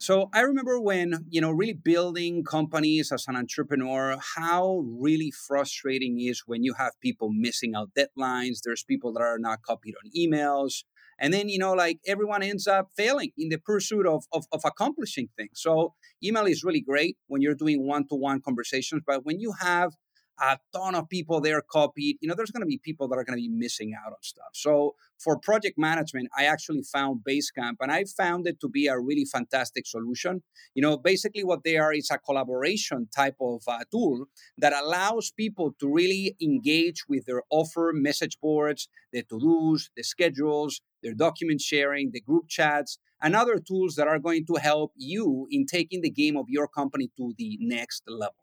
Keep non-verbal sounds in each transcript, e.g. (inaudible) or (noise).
So I remember when, you know, really building companies as an entrepreneur, how really frustrating is when you have people missing out deadlines. There's people that are not copied on emails. And then, you know, like everyone ends up failing in the pursuit of, of, of accomplishing things. So email is really great when you're doing one-to-one conversations, but when you have a ton of people there copied. You know, there's going to be people that are going to be missing out on stuff. So for project management, I actually found Basecamp and I found it to be a really fantastic solution. You know, basically what they are is a collaboration type of uh, tool that allows people to really engage with their offer message boards, the to-dos, the schedules, their document sharing, the group chats, and other tools that are going to help you in taking the game of your company to the next level.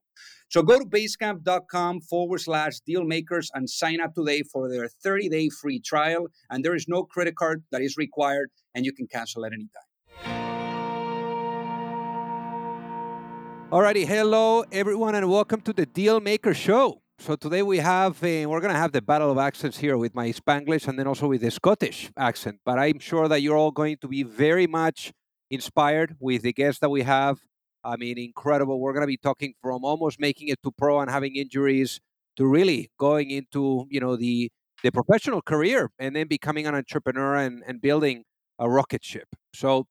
So go to basecamp.com forward slash dealmakers and sign up today for their 30 day free trial. And there is no credit card that is required, and you can cancel at any time. Alrighty, hello everyone, and welcome to the Dealmaker Show. So today we have uh, we're gonna have the battle of accents here with my Spanglish and then also with the Scottish accent. But I'm sure that you're all going to be very much inspired with the guests that we have I mean, incredible. We're going to be talking from almost making it to pro and having injuries to really going into, you know, the the professional career and then becoming an entrepreneur and, and building a rocket ship. So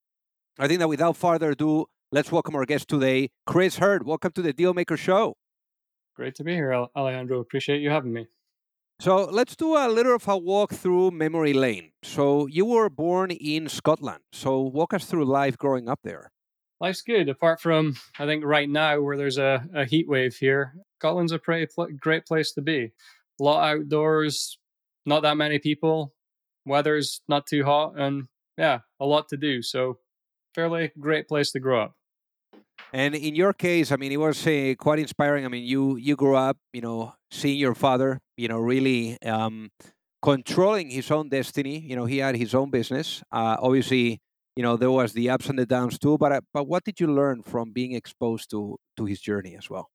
I think that without further ado, let's welcome our guest today, Chris Herd. Welcome to the Dealmaker Show. Great to be here, Alejandro. Appreciate you having me. So let's do a little of a walk through memory lane. So you were born in Scotland. So walk us through life growing up there life's good. Apart from, I think right now where there's a, a heat wave here, Scotland's a pretty pl- great place to be. A lot outdoors, not that many people, weather's not too hot, and yeah, a lot to do. So, fairly great place to grow up. And in your case, I mean, it was uh, quite inspiring. I mean, you you grew up, you know, seeing your father, you know, really um, controlling his own destiny. You know, he had his own business. Uh, obviously, you know there was the ups and the downs too but uh, but what did you learn from being exposed to to his journey as well?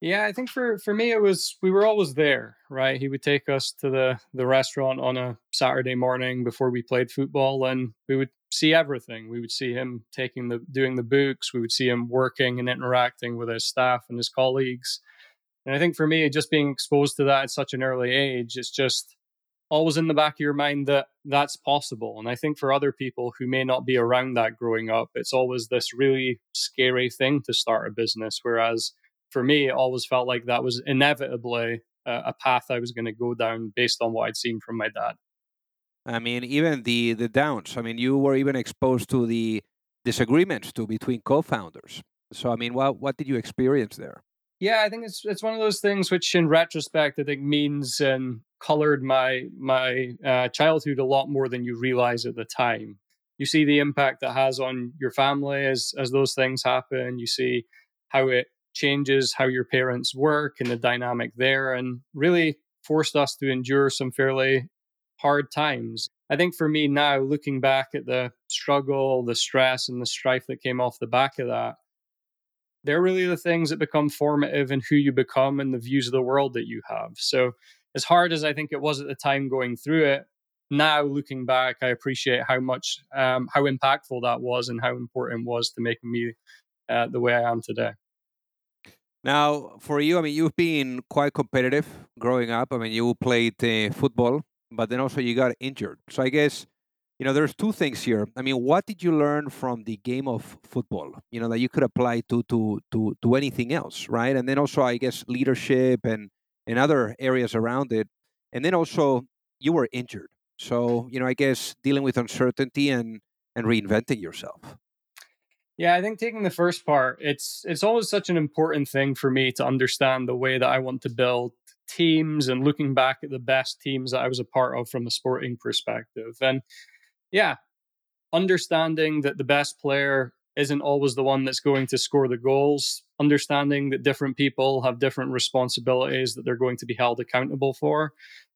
Yeah i think for for me it was we were always there right? He would take us to the the restaurant on a saturday morning before we played football and we would see everything. We would see him taking the doing the books. We would see him working and interacting with his staff and his colleagues. And i think for me just being exposed to that at such an early age it's just always in the back of your mind that that's possible. And I think for other people who may not be around that growing up, it's always this really scary thing to start a business. Whereas for me, it always felt like that was inevitably a, path I was going to go down based on what I'd seen from my dad. I mean, even the the downs. I mean, you were even exposed to the disagreements too between co-founders. So, I mean, what what did you experience there? Yeah, I think it's it's one of those things which, in retrospect, I think means and colored my my uh, childhood a lot more than you realize at the time. You see the impact that has on your family as as those things happen. You see how it changes how your parents work and the dynamic there, and really forced us to endure some fairly hard times. I think for me now, looking back at the struggle, the stress, and the strife that came off the back of that, they're really the things that become formative in who you become and the views of the world that you have. So, as hard as I think it was at the time going through it, now looking back, I appreciate how much, um, how impactful that was and how important it was to making me uh, the way I am today. Now, for you, I mean, you've been quite competitive growing up. I mean, you played uh, football, but then also you got injured. So I guess you know there's two things here i mean what did you learn from the game of football you know that you could apply to to to to anything else right and then also i guess leadership and and other areas around it and then also you were injured. So you know i guess dealing with uncertainty and and reinventing yourself. Yeah i think taking the first part it's it's always such an important thing for me to understand the way that i want to build teams and looking back at the best teams that i was a part of from a sporting perspective. And yeah, understanding that the best player isn't always the one that's going to score the goals understanding that different people have different responsibilities that they're going to be held accountable for,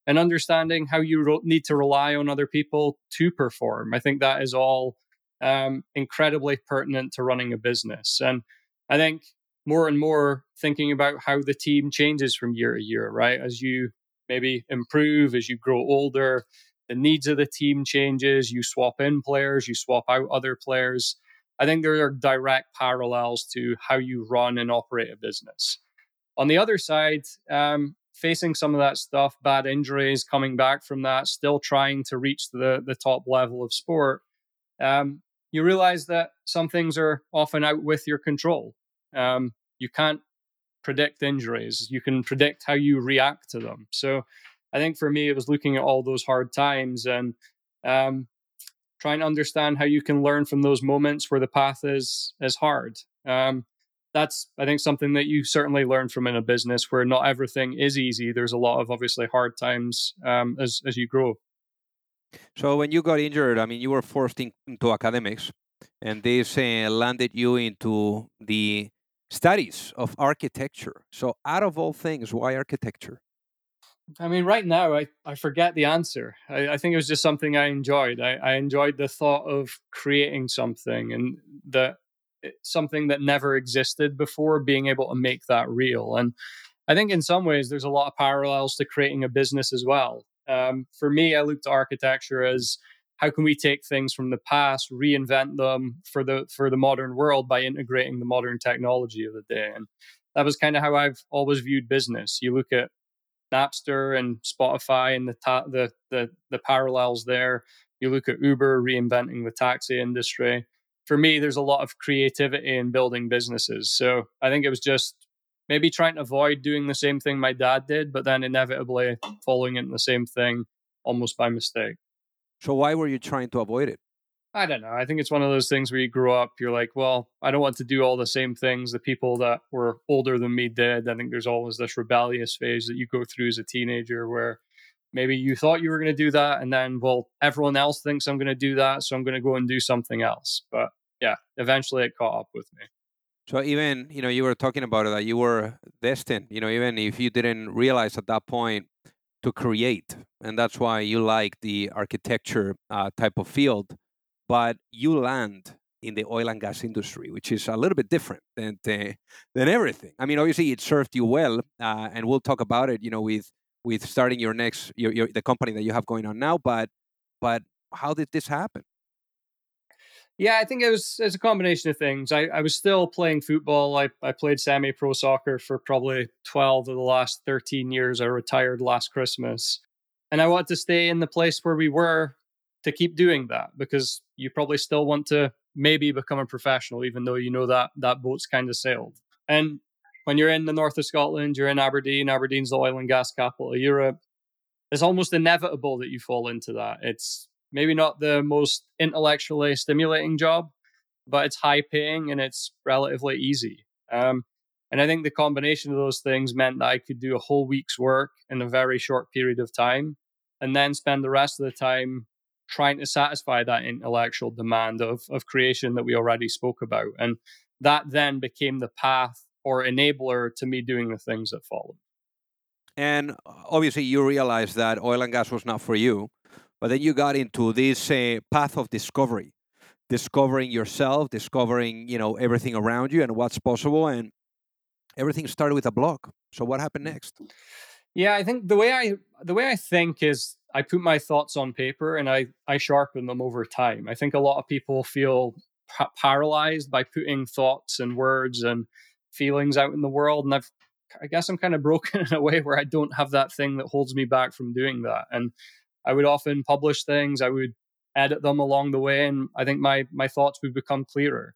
and understanding how you need to rely on other people to perform. I think that is all um, incredibly pertinent to running a business. And I think more and more thinking about how the team changes from year to year, right? As you maybe improve, as you grow older, the needs of the team changes, you swap in players, you swap out other players. I think there are direct parallels to how you run and operate a business. On the other side, um, facing some of that stuff, bad injuries, coming back from that, still trying to reach the, the top level of sport, um, you realize that some things are often out with your control. Um, you can't predict injuries, you can predict how you react to them. So I think for me, it was looking at all those hard times and um, trying to understand how you can learn from those moments where the path is is hard. Um, that's I think something that you certainly learn from in a business where not everything is easy. There's a lot of obviously hard times um, as as you grow. So when you got injured, I mean, you were forced in, into academics, and this uh, landed you into the studies of architecture. So out of all things, why architecture? I mean, right now, I, I forget the answer. I, I think it was just something I enjoyed. I, I enjoyed the thought of creating something and that Eh, something that never existed before, being able to make that real. And I think in some ways there's a lot of parallels to creating a business as well. Um, for me, I looked at architecture as how can we take things from the past, reinvent them for the for the modern world by integrating the modern technology of the day. And that was kind of how I've always viewed business. You look at Napster and Spotify and the ta- the, the the parallels there. You look at Uber reinventing the taxi industry for me, there's a lot of creativity in building businesses. So I think it was just maybe trying to avoid doing the same thing my dad did, but then inevitably following in the same thing almost by mistake. So why were you trying to avoid it? I don't know. I think it's one of those things where you grow up, you're like, well, I don't want to do all the same things the people that were older than me did. I think there's always this rebellious phase that you go through as a teenager where maybe you thought you were going to do that and then well everyone else thinks i'm going to do that so i'm going to go and do something else but yeah, eventually it caught up with me. So even you know you were talking about it that you were destined. You know even if you didn't realize at that point to create, and that's why you like the architecture uh, type of field, but you land in the oil and gas industry, which is a little bit different than than everything. I mean, obviously it served you well, uh, and we'll talk about it. You know, with with starting your next your, your the company that you have going on now, but but how did this happen? Yeah, I think it was it's a combination of things. I, I was still playing football. I, I played semi pro soccer for probably 12 of the last 13 years. I retired last Christmas. And I wanted to stay in the place where we were to keep doing that because you probably still want to maybe become a professional, even though you know that that boat's kind of sailed. And when you're in the north of Scotland, you're in Aberdeen, Aberdeen's the oil and gas capital of Europe. It's almost inevitable that you fall into that. It's maybe not the most intellectually stimulating job, but it's high paying and it's relatively easy. Um, and I think the combination of those things meant that I could do a whole week's work in a very short period of time and then spend the rest of the time trying to satisfy that intellectual demand of, of creation that we already spoke about. And that then became the path or enabler to me doing the things that followed. And obviously, you realized that oil and gas was not for you. But then you got into this uh, path of discovery, discovering yourself, discovering you know everything around you and what's possible, and everything started with a blog. So what happened next? Yeah, I think the way I the way I think is I put my thoughts on paper and I I sharpen them over time. I think a lot of people feel pa- paralyzed by putting thoughts and words and feelings out in the world, and I've I guess I'm kind of broken (laughs) in a way where I don't have that thing that holds me back from doing that. And I would often publish things. I would edit them along the way, and I think my my thoughts would become clearer.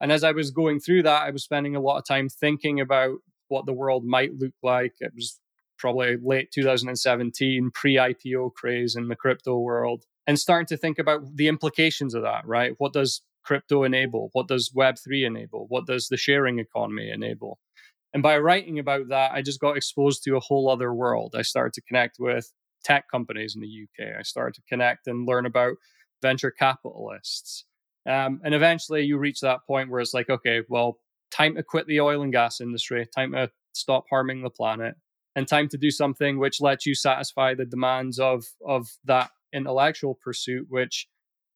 And as I was going through that, I was spending a lot of time thinking about what the world might look like. It was probably late 2017, pre ICO craze in the crypto world, and starting to think about the implications of that, right? What does crypto enable? What does Web3 enable? What does the sharing economy enable? And by writing about that, I just got exposed to a whole other world. I started to connect with tech companies in the UK. I started to connect and learn about venture capitalists. Um, and eventually you reach that point where it's like, okay, well, time to quit the oil and gas industry, time to stop harming the planet, and time to do something which lets you satisfy the demands of of that intellectual pursuit, which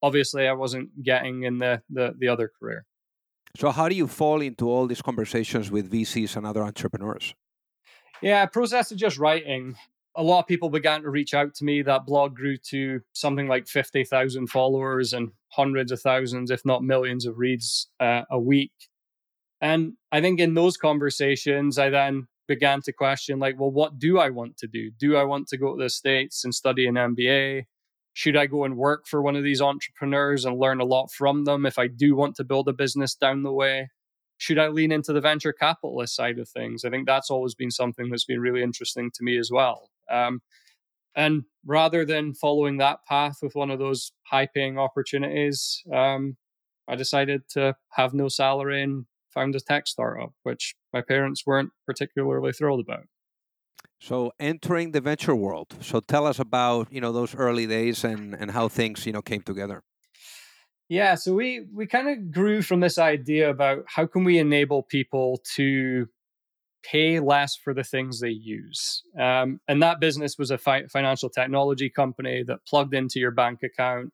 obviously I wasn't getting in the the, the other career. So how do you fall into all these conversations with VCs and other entrepreneurs? Yeah, process of just writing. A lot of people began to reach out to me. That blog grew to something like 50,000 followers and hundreds of thousands, if not millions of reads uh, a week. And I think in those conversations, I then began to question, like, well, what do I want to do? Do I want to go to the States and study an MBA? Should I go and work for one of these entrepreneurs and learn a lot from them if I do want to build a business down the way? Should I lean into the venture capitalist side of things? I think that's always been something that's been really interesting to me as well. Um, and rather than following that path with one of those high paying opportunities, um, I decided to have no salary and found a tech startup, which my parents weren't particularly thrilled about. So entering the venture world. So tell us about you know those early days and and how things you know came together. Yeah, so we we kind of grew from this idea about how can we enable people to pay less for the things they use, um, and that business was a fi- financial technology company that plugged into your bank account,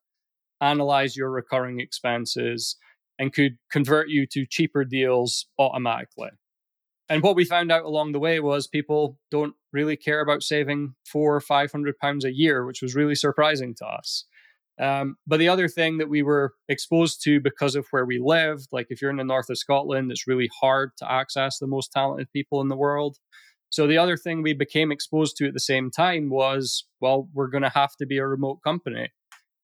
analyzed your recurring expenses, and could convert you to cheaper deals automatically. And what we found out along the way was people don't really care about saving four or five hundred pounds a year, which was really surprising to us. Um, but the other thing that we were exposed to because of where we lived, like if you're in the north of Scotland, it's really hard to access the most talented people in the world. So the other thing we became exposed to at the same time was, well, we're going to have to be a remote company.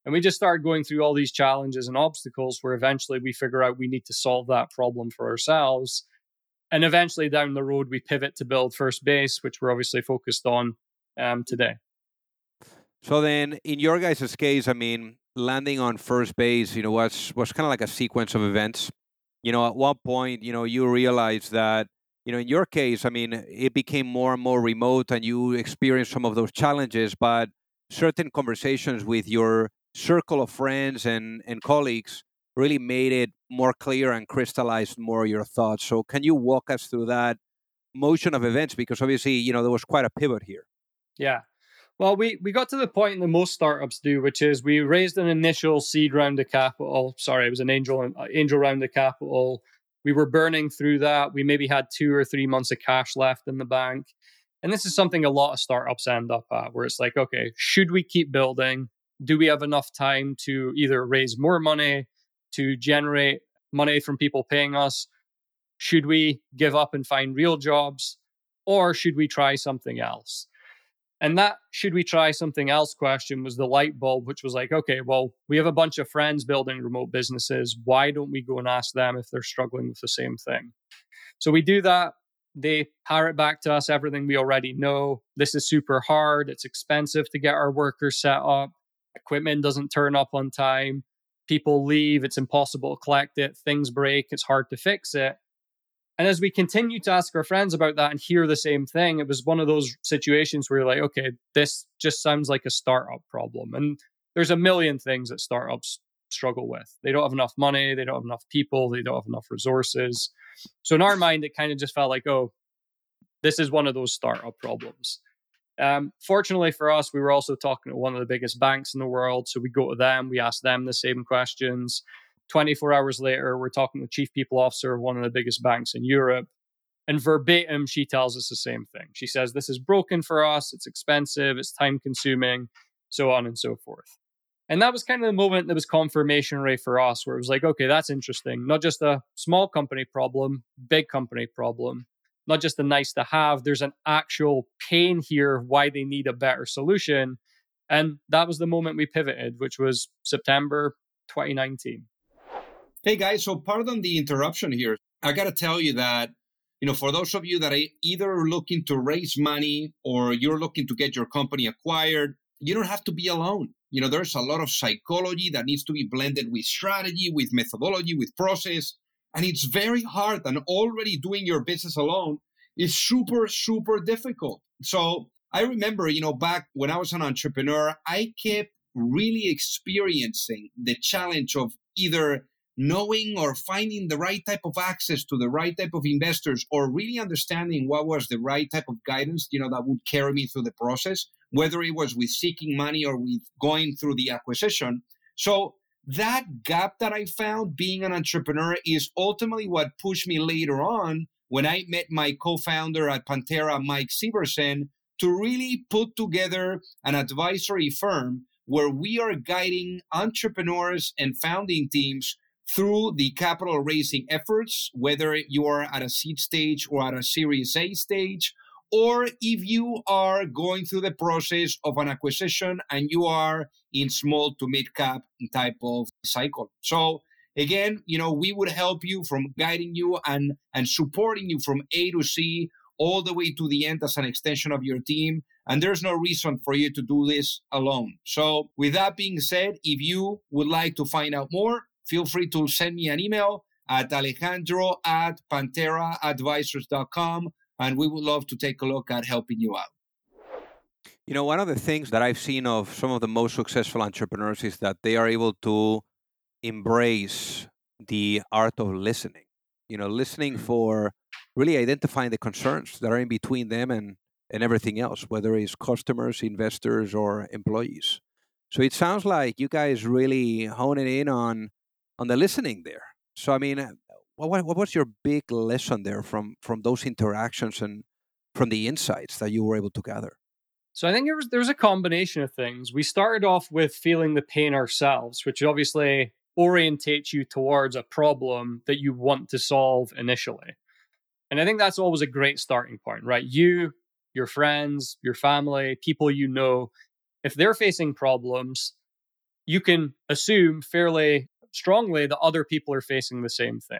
And we just started going through all these challenges and obstacles where eventually we figure out we need to solve that problem for ourselves. And eventually down the road, we pivot to build first base, which we're obviously focused on um, today. So then, in your guys' case, I mean, landing on first base, you know, was was kind of like a sequence of events. You know, at one point, you know, you realize that, you know, in your case, I mean, it became more and more remote, and you experienced some of those challenges. But certain conversations with your circle of friends and and colleagues really made it more clear and crystallized more your thoughts. So, can you walk us through that motion of events? Because obviously, you know, there was quite a pivot here. Yeah. Well, we, we got to the point that most startups do, which is we raised an initial seed round of capital. Sorry, it was an angel uh, angel round of capital. We were burning through that. We maybe had two or three months of cash left in the bank. And this is something a lot of startups end up at, where it's like, okay, should we keep building? Do we have enough time to either raise more money, to generate money from people paying us? Should we give up and find real jobs? Or should we try something else? And that should we try something else question was the light bulb, which was like, okay, well, we have a bunch of friends building remote businesses. Why don't we go and ask them if they're struggling with the same thing? So we do that. They parrot back to us everything we already know. This is super hard. It's expensive to get our workers set up. Equipment doesn't turn up on time. People leave. It's impossible to collect it. Things break. It's hard to fix it. And as we continue to ask our friends about that and hear the same thing, it was one of those situations where you're like, okay, this just sounds like a startup problem. And there's a million things that startups struggle with. They don't have enough money, they don't have enough people, they don't have enough resources. So in our mind, it kind of just felt like, oh, this is one of those startup problems. Um, fortunately for us, we were also talking to one of the biggest banks in the world. So we go to them, we ask them the same questions. 24 hours later, we're talking to the chief people officer of one of the biggest banks in Europe. And verbatim, she tells us the same thing. She says, This is broken for us. It's expensive. It's time consuming, so on and so forth. And that was kind of the moment that was confirmationary for us, where it was like, okay, that's interesting. Not just a small company problem, big company problem, not just a nice to have. There's an actual pain here why they need a better solution. And that was the moment we pivoted, which was September 2019. Hey guys, so pardon the interruption here. I got to tell you that, you know, for those of you that are either looking to raise money or you're looking to get your company acquired, you don't have to be alone. You know, there's a lot of psychology that needs to be blended with strategy, with methodology, with process. And it's very hard. And already doing your business alone is super, super difficult. So I remember, you know, back when I was an entrepreneur, I kept really experiencing the challenge of either knowing or finding the right type of access to the right type of investors or really understanding what was the right type of guidance you know that would carry me through the process whether it was with seeking money or with going through the acquisition so that gap that i found being an entrepreneur is ultimately what pushed me later on when i met my co-founder at Panthera mike severson to really put together an advisory firm where we are guiding entrepreneurs and founding teams through the capital raising efforts, whether you are at a seed stage or at a Series A stage, or if you are going through the process of an acquisition and you are in small to mid cap type of cycle. So again, you know, we would help you from guiding you and and supporting you from A to C all the way to the end as an extension of your team. And there's no reason for you to do this alone. So, with that being said, if you would like to find out more, feel free to send me an email at alejandro at pantheraadvisors.com. And we would love to take a look at helping you out. You know, one of the things that I've seen of some of the most successful entrepreneurs is that they are able to embrace the art of listening. You know, listening mm-hmm. for really identifying the concerns that are in between them and, and everything else, whether it's customers, investors, or employees. So it sounds like you guys really honing in on on the listening there. So I mean, what, what was your big lesson there from from those interactions and from the insights that you were able to gather? So I think there was there's a combination of things. We started off with feeling the pain ourselves, which obviously orientates you towards a problem that you want to solve initially. And I think that's always a great starting point, right? You, your friends, your family, people you know, if they're facing problems, you can assume fairly strongly that other people are facing the same thing.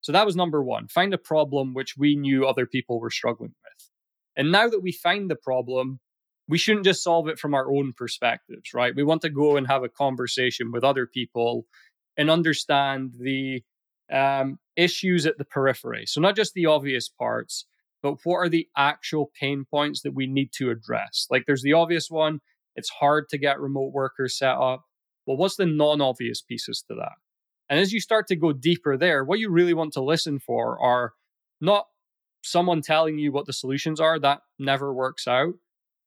So that was number one find a problem which we knew other people were struggling with. And now that we find the problem, we shouldn't just solve it from our own perspectives, right? We want to go and have a conversation with other people and understand the um, issues at the periphery. So, not just the obvious parts, but what are the actual pain points that we need to address? Like, there's the obvious one it's hard to get remote workers set up. Well, what's the non obvious pieces to that? And as you start to go deeper there, what you really want to listen for are not someone telling you what the solutions are, that never works out.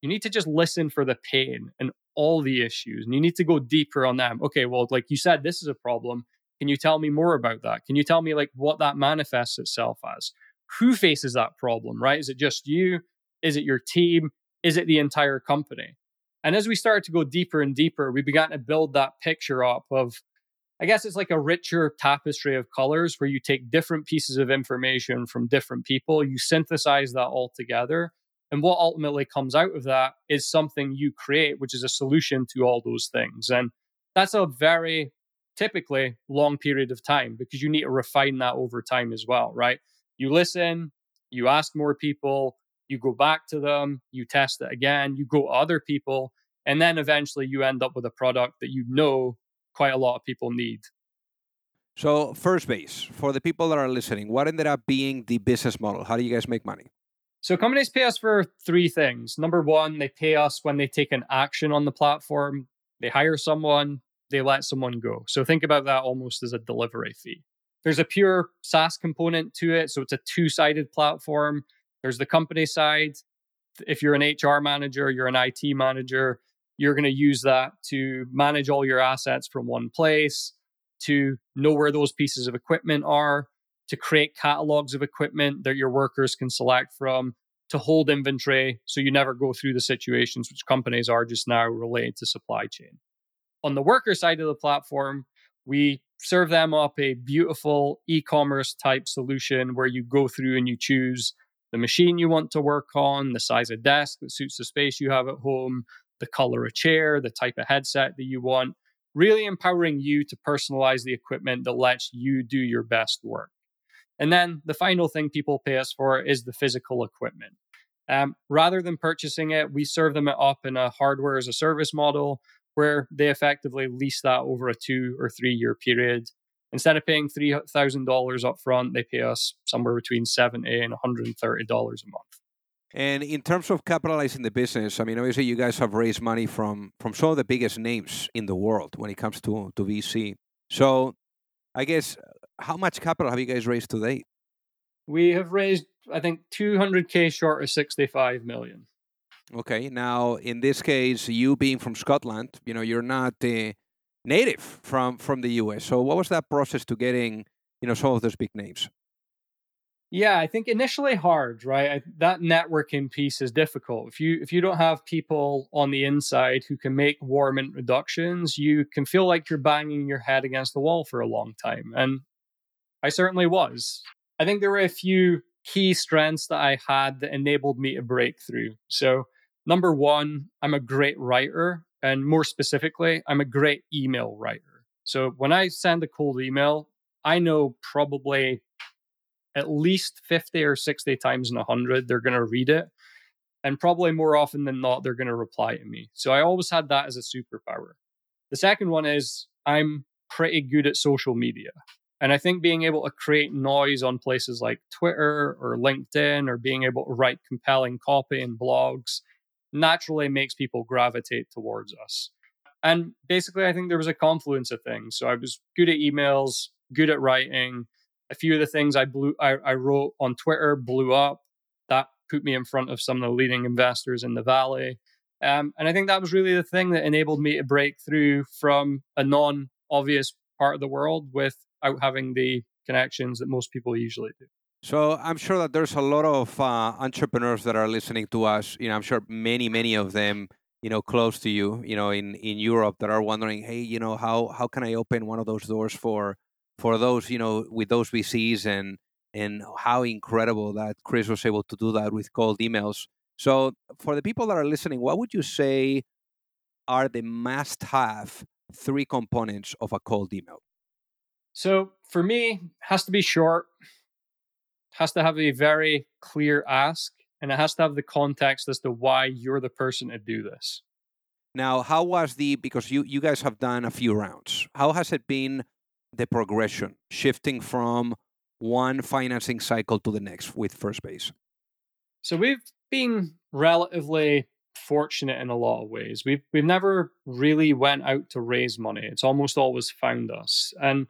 You need to just listen for the pain and all the issues, and you need to go deeper on them. Okay, well, like you said, this is a problem. Can you tell me more about that? Can you tell me like what that manifests itself as? Who faces that problem, right? Is it just you? Is it your team? Is it the entire company? And as we started to go deeper and deeper, we began to build that picture up of, I guess it's like a richer tapestry of colors where you take different pieces of information from different people, you synthesize that all together. And what ultimately comes out of that is something you create, which is a solution to all those things. And that's a very typically long period of time because you need to refine that over time as well, right? You listen, you ask more people, you go back to them, you test it again, you go to other people, and then eventually you end up with a product that you know quite a lot of people need. So, first base, for the people that are listening, what ended up being the business model? How do you guys make money? So, companies pay us for three things. Number one, they pay us when they take an action on the platform, they hire someone, they let someone go. So think about that almost as a delivery fee. There's a pure SaaS component to it. So it's a two sided platform. There's the company side. If you're an HR manager, you're an IT manager, you're going to use that to manage all your assets from one place, to know where those pieces of equipment are, to create catalogs of equipment that your workers can select from, to hold inventory so you never go through the situations which companies are just now related to supply chain. On the worker side of the platform, we serve them up a beautiful e commerce type solution where you go through and you choose the machine you want to work on, the size of desk that suits the space you have at home, the color of chair, the type of headset that you want, really empowering you to personalize the equipment that lets you do your best work. And then the final thing people pay us for is the physical equipment. Um, rather than purchasing it, we serve them up in a hardware as a service model where they effectively lease that over a two or three year period. Instead of paying $3,000 up front, they pay us somewhere between $70 and $130 a month. And in terms of capitalizing the business, I mean, obviously you guys have raised money from from some of the biggest names in the world when it comes to to VC. So I guess how much capital have you guys raised to date? We have raised, I think, 200k short of 65 million. Okay. Now, in this case, you being from Scotland, you know, you're not uh, native from from the US. So, what was that process to getting, you know, some of those big names? Yeah, I think initially hard, right? I, that networking piece is difficult. If you if you don't have people on the inside who can make warm introductions, you can feel like you're banging your head against the wall for a long time. And I certainly was. I think there were a few key strengths that I had that enabled me to break through. So, number one, I'm a great writer. And more specifically, I'm a great email writer. So, when I send a cold email, I know probably at least 50 or 60 times in 100 they're going to read it. And probably more often than not, they're going to reply to me. So, I always had that as a superpower. The second one is I'm pretty good at social media. And I think being able to create noise on places like Twitter or LinkedIn or being able to write compelling copy and blogs naturally makes people gravitate towards us. And basically, I think there was a confluence of things. So I was good at emails, good at writing. A few of the things I blew, I, I wrote on Twitter blew up. That put me in front of some of the leading investors in the valley. Um, and I think that was really the thing that enabled me to break through from a non obvious part of the world without having the connections that most people usually do. So I'm sure that there's a lot of uh, entrepreneurs that are listening to us. You know, I'm sure many, many of them, you know, close to you, you know, in in Europe, that are wondering, hey, you know, how how can I open one of those doors for for those, you know, with those VCs and and how incredible that Chris was able to do that with cold emails. So for the people that are listening, what would you say are the must-have three components of a cold email? So for me, has to be short, has to have a very clear ask, and it has to have the context as to why you're the person to do this. Now, how was the because you you guys have done a few rounds. How has it been the progression shifting from one financing cycle to the next with First Base? So we've been relatively fortunate in a lot of ways. We've we've never really went out to raise money. It's almost always found us. And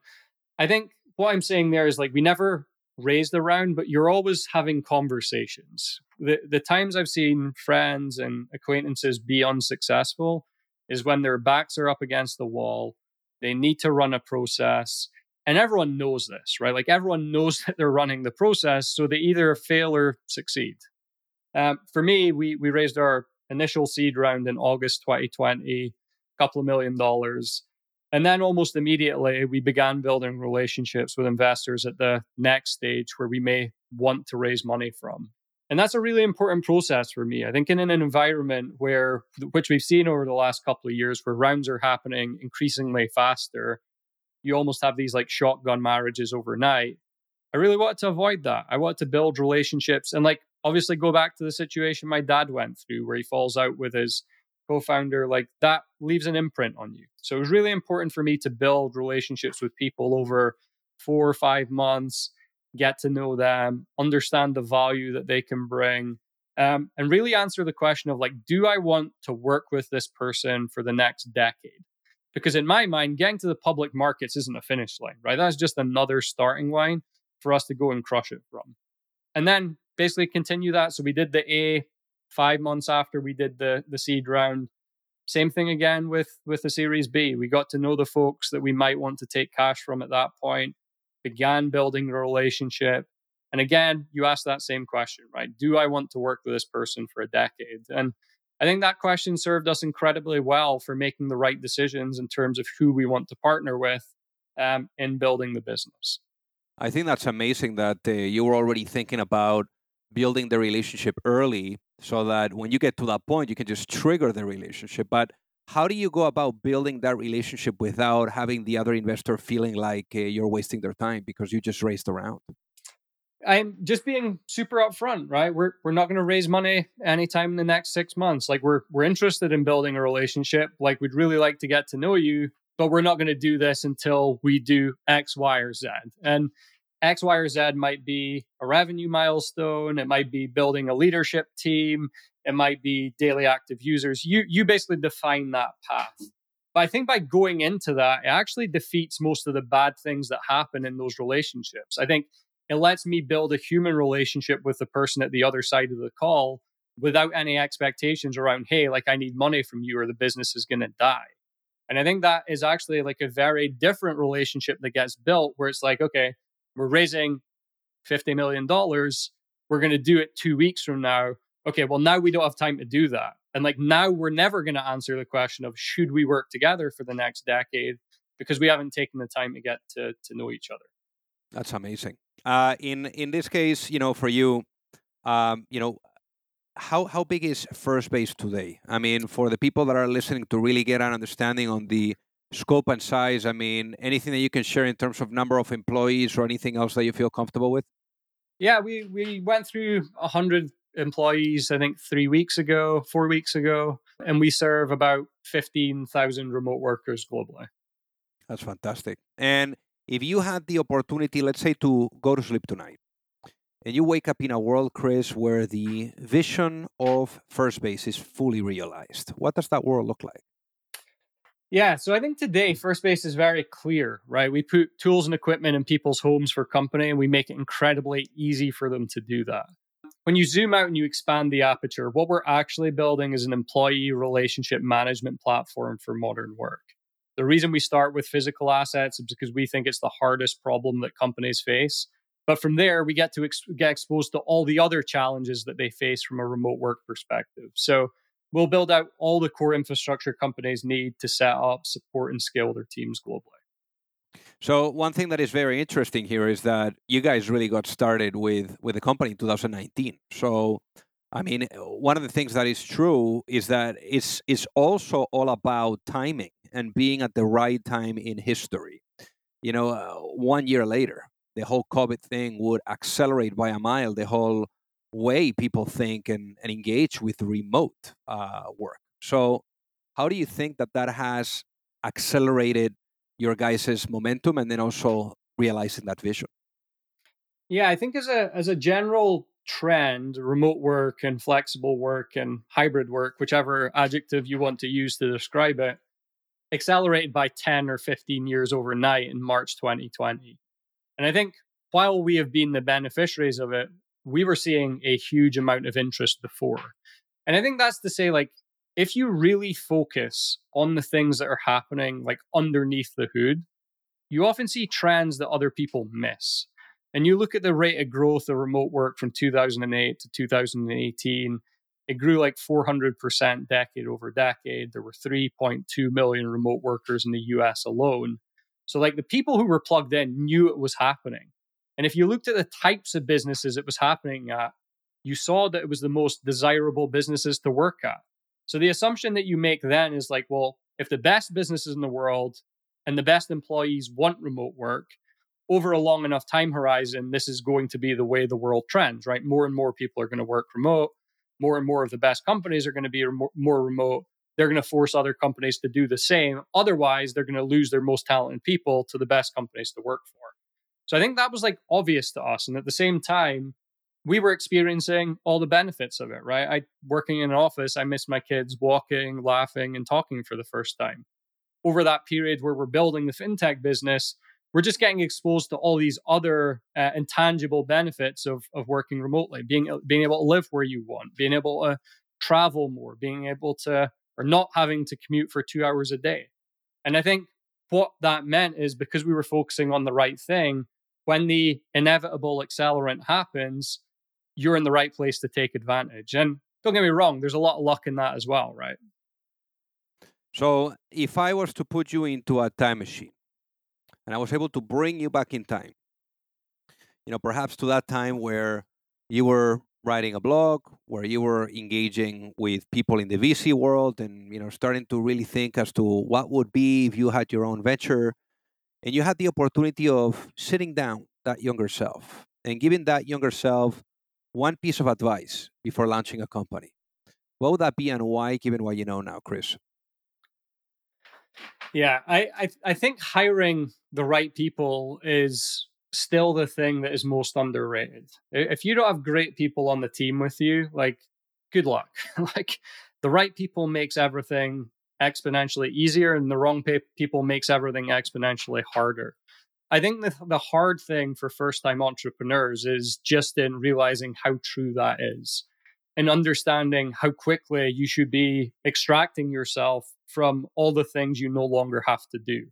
I think what I'm saying there is like we never raised a round, but you're always having conversations. The the times I've seen friends and acquaintances be unsuccessful is when their backs are up against the wall. They need to run a process. And everyone knows this, right? Like everyone (laughs) knows that they're running the process. So they either fail or succeed. Um, for me, we, we raised our initial seed round in August 2020, a couple of million dollars. And then almost immediately, we began building relationships with investors at the next stage where we may want to raise money from. And that's a really important process for me. I think in an environment where, which we've seen over the last couple of years, where rounds are happening increasingly faster, you almost have these like shotgun marriages overnight. I really wanted to avoid that. I wanted to build relationships and like obviously go back to the situation my dad went through where he falls out with his co-founder like that leaves an imprint on you. So it was really important for me to build relationships with people over four or five months get to know them understand the value that they can bring um, and really answer the question of like do i want to work with this person for the next decade? Because in my mind getting to the public markets isn't a finish line right? That's just another starting line for us to go and crush it from. And then basically continue that. So we did the a five months after we did the the seed round. Same thing again with with the Series B. We got to know the folks that we might want to take cash from at that point. Began building the relationship, and again, you ask that same question, right? Do I want to work with this person for a decade? And I think that question served us incredibly well for making the right decisions in terms of who we want to partner with um, in building the business. I think that's amazing that uh, you were already thinking about building the relationship early so that when you get to that point, you can just trigger the relationship. But how do you go about building that relationship without having the other investor feeling like uh, you're wasting their time because you just raised a round? I'm just being super upfront, right? We're we're not going to raise money anytime in the next six months. Like we're we're interested in building a relationship. Like we'd really like to get to know you, but we're not going to do this until we do X, Y, or Z. And X, Y, or Z might be a revenue milestone. It might be building a leadership team. It might be daily active users. You you basically define that path. But I think by going into that, it actually defeats most of the bad things that happen in those relationships. I think it lets me build a human relationship with the person at the other side of the call without any expectations around, hey, like I need money from you or the business is going to die. And I think that is actually like a very different relationship that gets built where it's like, okay, we're raising $50 million. We're going to do it two weeks from now. Okay, well, now we don't have time to do that. And like now we're never going to answer the question of should we work together for the next decade because we haven't taken the time to get to, to know each other. That's amazing. Uh, in in this case, you know, for you, um, you know, how how big is First Base today? I mean, for the people that are listening to really get an understanding on the scope and size. I mean, anything that you can share in terms of number of employees or anything else that you feel comfortable with? Yeah, we we went through a hundred employees, I think three weeks ago, four weeks ago, and we serve about fifteen thousand remote workers globally. That's fantastic. And if you had the opportunity, let's say, to go to sleep tonight, and you wake up in a world, Chris, where the vision of First Base is fully realized, what does that world look like? Yeah, so I think today hmm. First Base is very clear, right? We put tools and equipment in people's homes for company and we make it incredibly easy for them to do that. When you zoom out and you expand the aperture, what we're actually building is an employee relationship management platform for modern work. The reason we start with physical assets is because we think it's the hardest problem that companies face. But from there, we get to ex- get exposed to all the other challenges that they face from a remote work perspective. So we'll build out all the core infrastructure companies need to set up, support, and scale their teams globally. So one thing that is very interesting here is that you guys really got started with with the company in 2019. So I mean, one of the things that is true is that it's it's also all about timing and being at the right time in history. You know, uh, one year later, the whole COVID thing would accelerate by a mile the whole way people think and, and engage with remote uh, work. So, how do you think that that has accelerated your guys' momentum and then also realizing that vision? Yeah, I think as a as a general trend, remote work and flexible work and hybrid work, whichever adjective you want to use to describe it, accelerated by 10 or 15 years overnight in March 2020. And I think while we have been the beneficiaries of it, we were seeing a huge amount of interest before. And I think that's to say, like, if you really focus on the things that are happening, like underneath the hood, you often see trends that other people miss. And you look at the rate of growth of remote work from 2008 to 2018, it grew like 400% decade over decade. There were 3.2 million remote workers in the US alone. So, like, the people who were plugged in knew it was happening. And if you looked at the types of businesses it was happening at, you saw that it was the most desirable businesses to work at. So, the assumption that you make then is like, well, if the best businesses in the world and the best employees want remote work, over a long enough time horizon, this is going to be the way the world trends, right? More and more people are going to work remote more and more of the best companies are going to be more remote. They're going to force other companies to do the same. Otherwise, they're going to lose their most talented people to the best companies to work for. So I think that was like obvious to us. And at the same time, we were experiencing all the benefits of it, right? I working in an office, I miss my kids walking, laughing, and talking for the first time. Over that period where we're building the fintech business, we're just getting exposed to all these other uh, intangible benefits of, of working remotely being being able to live where you want being able to travel more being able to or not having to commute for two hours a day and i think what that meant is because we were focusing on the right thing when the inevitable accelerant happens you're in the right place to take advantage and don't get me wrong there's a lot of luck in that as well right so if i was to put you into a time machine and I was able to bring you back in time. You know, perhaps to that time where you were writing a blog, where you were engaging with people in the VC world and, you know, starting to really think as to what would be if you had your own venture and you had the opportunity of sitting down that younger self and giving that younger self one piece of advice before launching a company. What would that be and why, given what you know now, Chris? Yeah, I, I I think hiring the right people is still the thing that is most underrated. If you don't have great people on the team with you, like good luck. (laughs) like the right people makes everything exponentially easier, and the wrong pe- people makes everything exponentially harder. I think the, the hard thing for first time entrepreneurs is just in realizing how true that is and understanding how quickly you should be extracting yourself from all the things you no longer have to do.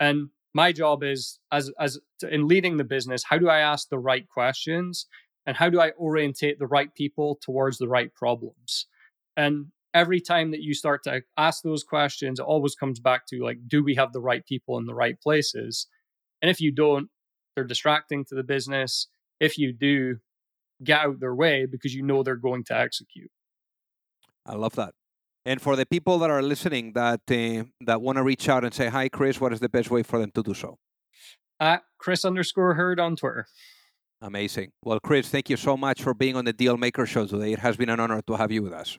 And my job is as as in leading the business, how do I ask the right questions and how do I orientate the right people towards the right problems? And every time that you start to ask those questions, it always comes back to like, do we have the right people in the right places? And if you don't, they're distracting to the business. If you do, get out their way because you know they're going to execute. I love that. And for the people that are listening that uh, that want to reach out and say hi, Chris, what is the best way for them to do so? At Chris underscore Herd on Twitter. Amazing. Well, Chris, thank you so much for being on the Deal Maker Show today. It has been an honor to have you with us.